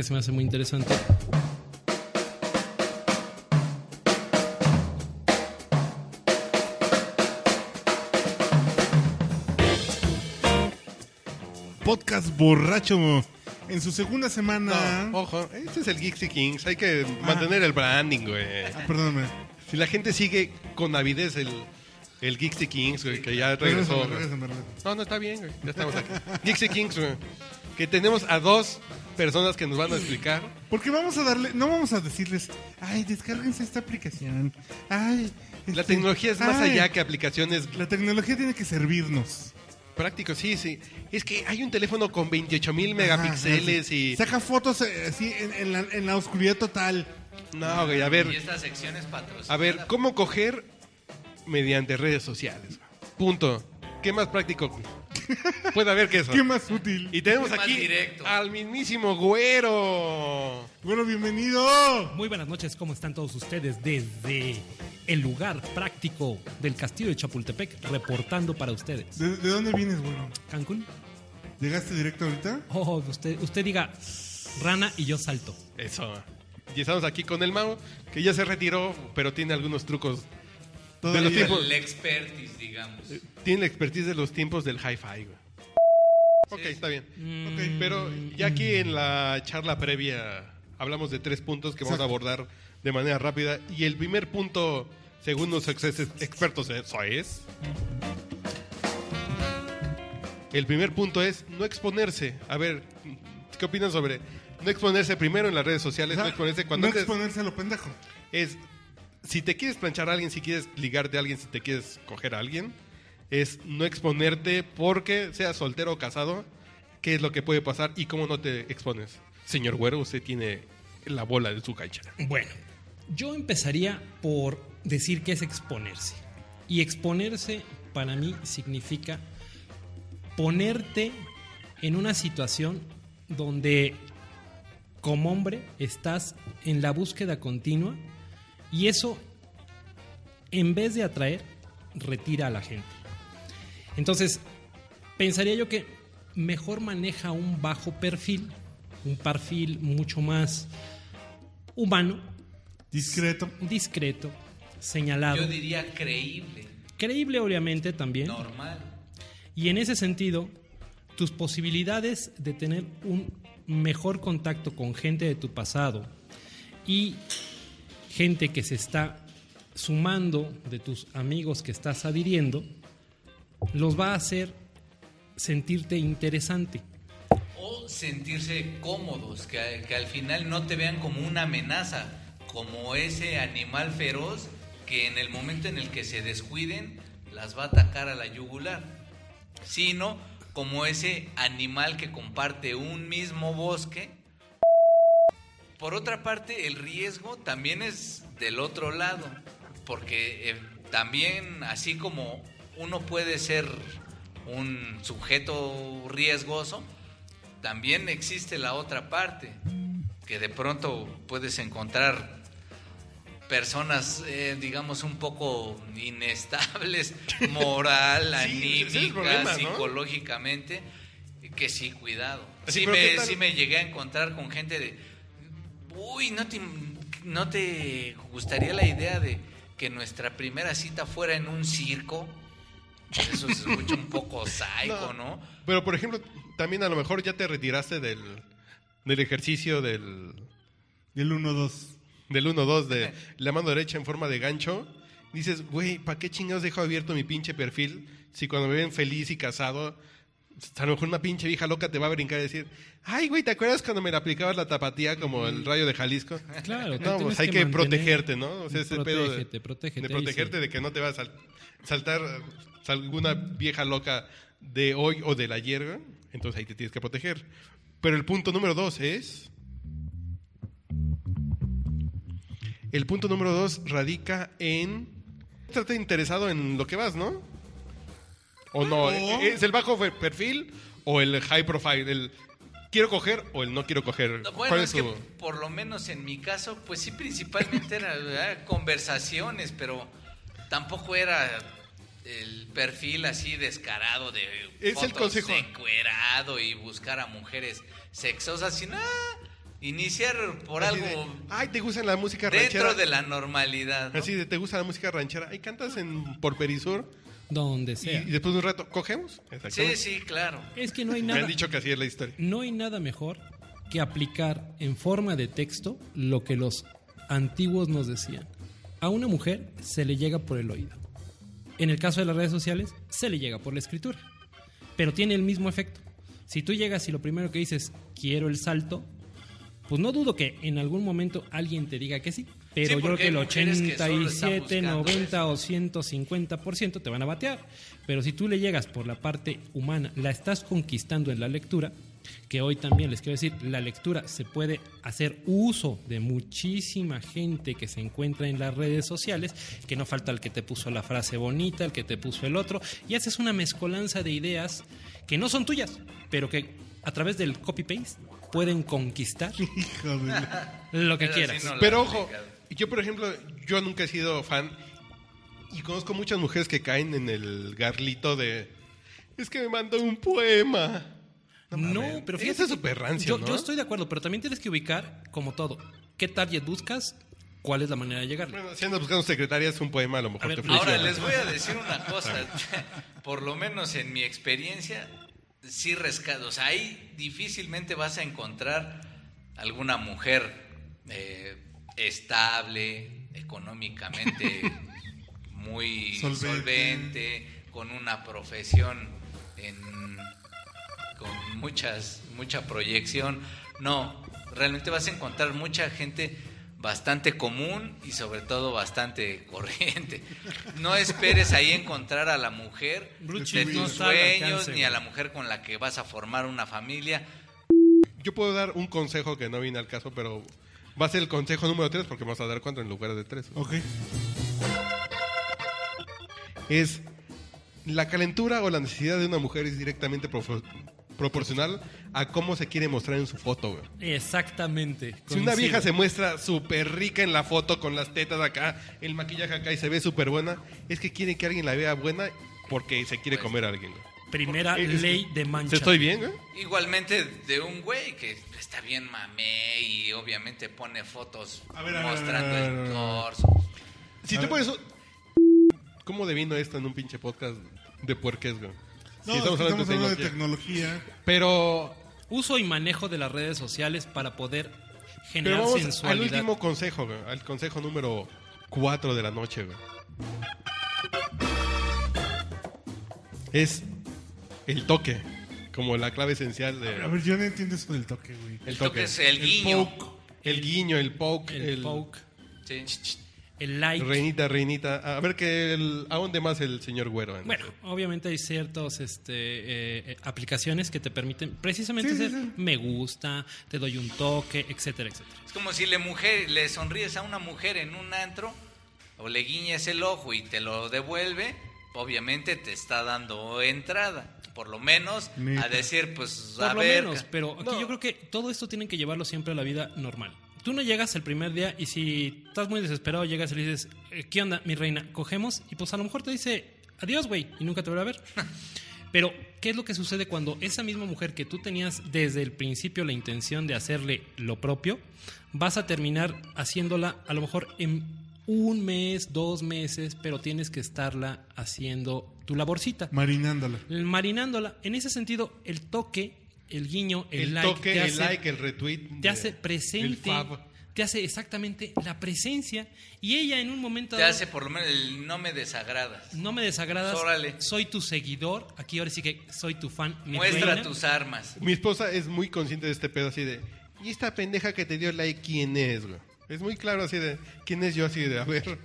que se me hace muy interesante. Podcast borracho. En su segunda semana. No, ojo, este es el Geeksy Kings. Hay que mantener el branding, güey. Ah, perdóname. Si la gente sigue con avidez el, el Geeksy Kings, güey, que ya regresó. No, no está bien, güey. Ya estamos aquí. Geeksy Kings, güey. Que tenemos a dos personas que nos van a explicar. Porque vamos a darle, no vamos a decirles, ay, descárguense esta aplicación. Ay, La este, tecnología es más ay, allá que aplicaciones La tecnología tiene que servirnos. prácticas. Sí, sí. Es que hay un teléfono con 28 mil megapíxeles Ajá, y... Saca fotos eh, así en, en la, en la oscuridad total. No, güey, a Y ver. esta sección es patrocinada. A ver, ¿cómo coger mediante redes sociales? Punto. ¿Qué más práctico puede haber que eso? ¿Qué más útil? Y tenemos Qué aquí directo. al mismísimo güero. Bueno, bienvenido. Muy buenas noches, ¿cómo están todos ustedes desde el lugar práctico del castillo de Chapultepec, reportando para ustedes? ¿De, de dónde vienes, bueno? ¿Cancún? ¿Llegaste directo ahorita? Oh, usted, usted diga rana y yo salto. Eso. Y estamos aquí con el Mao, que ya se retiró, pero tiene algunos trucos. De los tiempos. El expertise, digamos. Tiene la expertise de los tiempos del hi-fi, güey. Ok, está bien. Ok, pero ya aquí en la charla previa hablamos de tres puntos que vamos a abordar de manera rápida. Y el primer punto, según los ex- expertos, eso es. El primer punto es no exponerse. A ver, ¿qué opinan sobre no exponerse primero en las redes sociales? O sea, no exponerse cuando no antes- exponerse a lo pendejo. es si te quieres planchar a alguien, si quieres ligarte a alguien, si te quieres coger a alguien, es no exponerte porque seas soltero o casado, qué es lo que puede pasar y cómo no te expones. Señor Güero, usted tiene la bola de su cancha. Bueno, yo empezaría por decir que es exponerse. Y exponerse para mí significa ponerte en una situación donde como hombre estás en la búsqueda continua y eso en vez de atraer retira a la gente. Entonces, pensaría yo que mejor maneja un bajo perfil, un perfil mucho más humano, Discreto. discreto, señalado, Yo diría creíble, creíble obviamente también. normal. Y en ese sentido, tus posibilidades de tener un mejor contacto con gente de tu pasado y gente que se está sumando de tus amigos que estás adhiriendo, los va a hacer sentirte interesante. O sentirse cómodos, que, que al final no te vean como una amenaza, como ese animal feroz que en el momento en el que se descuiden las va a atacar a la yugular, sino como ese animal que comparte un mismo bosque. Por otra parte, el riesgo también es del otro lado, porque eh, también así como uno puede ser un sujeto riesgoso, también existe la otra parte, que de pronto puedes encontrar personas, eh, digamos, un poco inestables, moral, Sí, ese es el anímica, problema, ¿no? psicológicamente, que sí, cuidado. Sí, Sí, pero ¿qué me, sí me llegué a encontrar con gente de, uy, ¿no te, ¿no te gustaría la idea de que nuestra primera cita fuera en un circo? Eso se escucha un poco psycho, ¿no? Pero, por ejemplo, también a lo mejor ya te retiraste del, del ejercicio del, El 1-2. del 1-2 de la mano derecha en forma de gancho. Dices, güey, ¿para qué chingados dejo abierto mi pinche perfil si cuando me ven feliz y casado, a lo mejor una pinche vieja loca te va a brincar y decir, ay, güey, ¿te acuerdas cuando me la aplicabas la tapatía como el rayo de Jalisco? Claro, No, pues hay que, protegerte, ¿no? O sea, ese pedo de, Protégete, de protegerte sí. de que no te va a sal- saltar alguna vieja loca de hoy o del ayer, güey. entonces ahí te tienes que proteger. Pero el punto número dos es... El punto número dos radica en... Estás interesado en lo que vas, ¿no? ¿O no? ¿Es el bajo perfil o el high profile? El quiero coger o el no quiero coger. No, ¿Cuál Bueno, es es que por lo menos en mi caso, pues sí, principalmente era ¿verdad? conversaciones, pero tampoco era el perfil así descarado de Es el consejo. encuerado y buscar a mujeres sexosas, sino ah, iniciar por Así algo de, Ay, ¿te gusta la música dentro ranchera? de la normalidad. ¿no? Así de, ¿te gusta la música ranchera? Ay, cantas en, por Perisur Donde sea. y después de un rato, ¿cogemos? Sí, Exactamente. sí, claro. Es que no hay Me nada. han dicho que así es la historia. No hay nada mejor que aplicar en forma de texto lo que los antiguos nos decían. A una mujer se le llega por el oído. En el caso de las redes sociales, se le llega por la escritura. Pero tiene el mismo efecto. Si tú llegas y lo primero que dices, quiero el salto, pues no dudo que en algún momento alguien te diga que sí. Pero Sí, yo creo que el hay mujeres que solo están 87, buscando 90 o 150% te van a batear. Pero si tú le llegas por la parte humana, la estás conquistando en la lectura, que hoy también les quiero decir, la lectura se puede hacer uso de muchísima gente que se encuentra en las redes sociales, que no falta el que te puso la frase bonita, el que te puso el otro, y haces una mezcolanza de ideas que no son tuyas, pero que a través del copy-paste pueden conquistar lo que Pero quieras. sí no la Pero ojo. Yo por ejemplo, yo nunca he sido fan y conozco muchas mujeres que caen en el garlito de es que me mandó un poema. No, pero Eso fíjate. es rancio, yo, ¿no? yo estoy de acuerdo, pero también tienes que ubicar, como todo, qué target buscas, cuál es la manera de llegar. Bueno, si andas buscando secretarias, un poema a lo mejor A ver, te funciona. Ahora les voy a decir una cosa, por lo menos en mi experiencia, sí rescato, o sea, ahí difícilmente vas a encontrar alguna mujer eh, estable, económicamente muy Solvente. solvente. con una profesión en- con muchas, mucha proyección. No, realmente vas a encontrar mucha gente bastante común y sobre todo bastante corriente. No esperes ahí encontrar a la mujer de tus sueños ni a la mujer con la que vas a formar una familia. Yo puedo dar un consejo que no viene al caso, pero va a ser el consejo número 3 porque vamos a dar cuatro en lugar de 3. Ok. Es la calentura o la necesidad de una mujer es directamente proporcional a cómo se quiere mostrar en su foto, güey. Exactamente. Si una coincido. vieja se muestra súper rica en la foto con las tetas acá, el maquillaje acá y se ve súper buena, es que quiere que alguien la vea buena porque se quiere Pues, comer a alguien. güey. Primera Eh, es- ley de mancha. ¿Se estoy bien, güey? Igualmente de un güey que está bien mamé y obviamente pone fotos A ver, mostrando a ver, a ver, el torso. Si A tú ver. pones... ¿Cómo devino esto en un pinche podcast de puerques, güey? No, Sí, estamos, hablando de tecnología. tecnología. Pero, Uso y manejo de las redes sociales para poder pero generar al sensualidad. último consejo, güey. Al consejo número 4 de la noche, güey. Es el toque. Como la clave esencial de... A ver, yo no entiendo eso del toque, güey. El toque es el guiño. poke, el guiño, el poke, El, el, poke, Sí. el like. reinita, reinita. A ver que el, ¿a dónde más el señor güero? en Bueno, obviamente hay ciertas este, eh, eh, aplicaciones que te permiten precisamente Sí, sí, hacer sí. me gusta, te doy un toque, etcétera, etcétera. Es como si le, mujer, le sonríes a una mujer en un antro o le guiñes el ojo y te lo devuelve, obviamente te está dando entrada. Por lo menos Neta. a decir, pues, Por a lo ver. menos, pero aquí No. yo creo que todo esto tienen que llevarlo siempre a la vida normal. Tú no llegas el primer día y si estás muy desesperado llegas y le dices, eh, ¿qué onda, mi reina? Cogemos y pues a lo mejor te dice, adiós, güey, y nunca te volverá a ver. Pero, ¿qué es lo que sucede cuando esa misma mujer que tú tenías desde el principio la intención de hacerle lo propio, vas a terminar haciéndola a lo mejor en un mes, dos meses, pero tienes que estarla haciendo tu laborcita? Marinándola. marinándola. En ese sentido, el toque, el guiño, el, El, like, toque, te el like, el retweet. te hace el presente, te hace exactamente la presencia y ella en un momento Te dado, hace por lo menos el no me desagradas. no me desagradas, Órale. soy tu seguidor, aquí ahora sí que soy tu fan, mi Muestra reina. tus armas. Mi esposa es muy consciente de este pedo así de... ¿Y esta pendeja que te dio like quién es, güey? Es muy claro así de... ¿Quién es yo así de? A ver...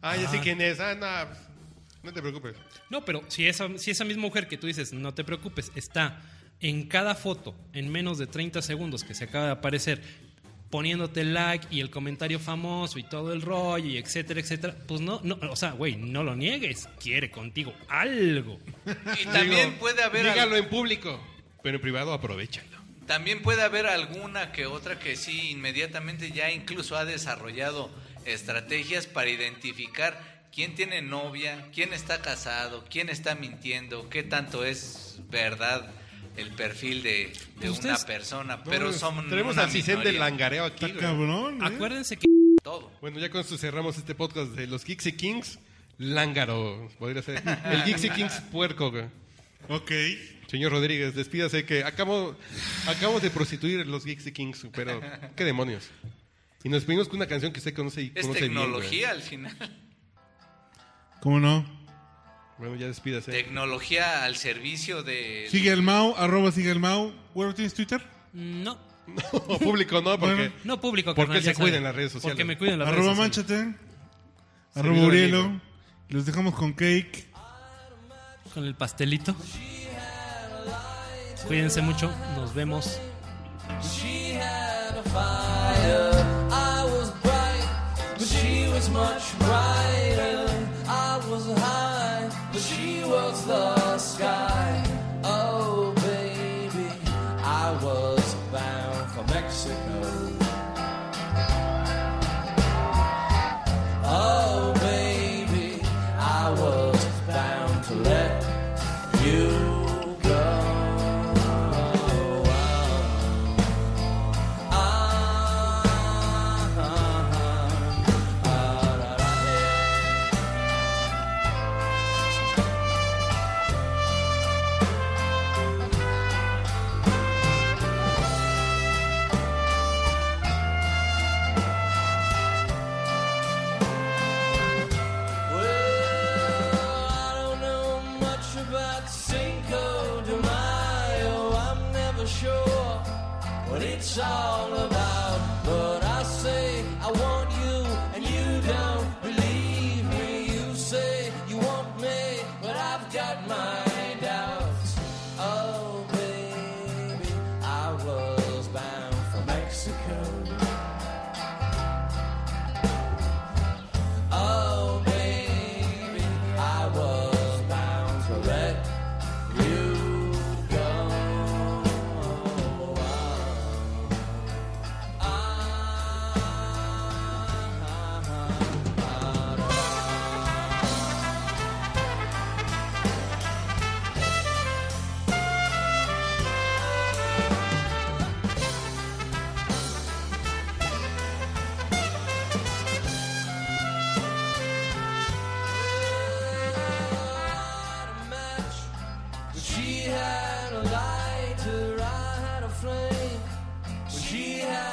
Ah, ya sé Ah. quién es. Ah, no, no te preocupes. No, pero si esa, si esa misma mujer que tú dices, no te preocupes, está en cada foto, en menos de 30 segundos que se acaba de aparecer, poniéndote like y el comentario famoso y todo el rollo y etcétera, etcétera, pues no, no o sea, güey, no lo niegues, quiere contigo algo. Y también Digo, puede haber al- Dígalo en público. Pero en privado aprovechalo. También puede haber alguna que otra que sí inmediatamente ya incluso ha desarrollado estrategias para identificar quién tiene novia, quién está casado, quién está mintiendo, qué tanto es verdad el perfil de, de Pues una persona, pero son Tenemos una al CISEN del minoría. langareo aquí. Está güey. cabrón, ¿eh? Acuérdense que Todo. Bueno, ya con esto cerramos este podcast de los Geeks y Kings. Lángaro, podría ser. El Geeks y Kings puerco, güey. Ok. Señor Rodríguez, despídase que acabo, acabo de prostituir los Geeks y Kings, pero qué demonios. Y nos despedimos con una canción que usted conoce y Es conoce bien, tecnología al final. ¿Cómo no? Bueno, ya despídase. Tecnología al servicio de... Sigue el Mau, arroba sigue el Mau. ¿Güero tienes Twitter? no, No, público no, porque Bueno. no público. Porque carnal, se cuiden las redes sociales. Porque me cuiden las arroba redes sociales. manchate. Arroba Urielo. Los dejamos con cake. Con el pastelito. Cuídense mucho. Nos vemos. She she had a lighter, I had a flame. She had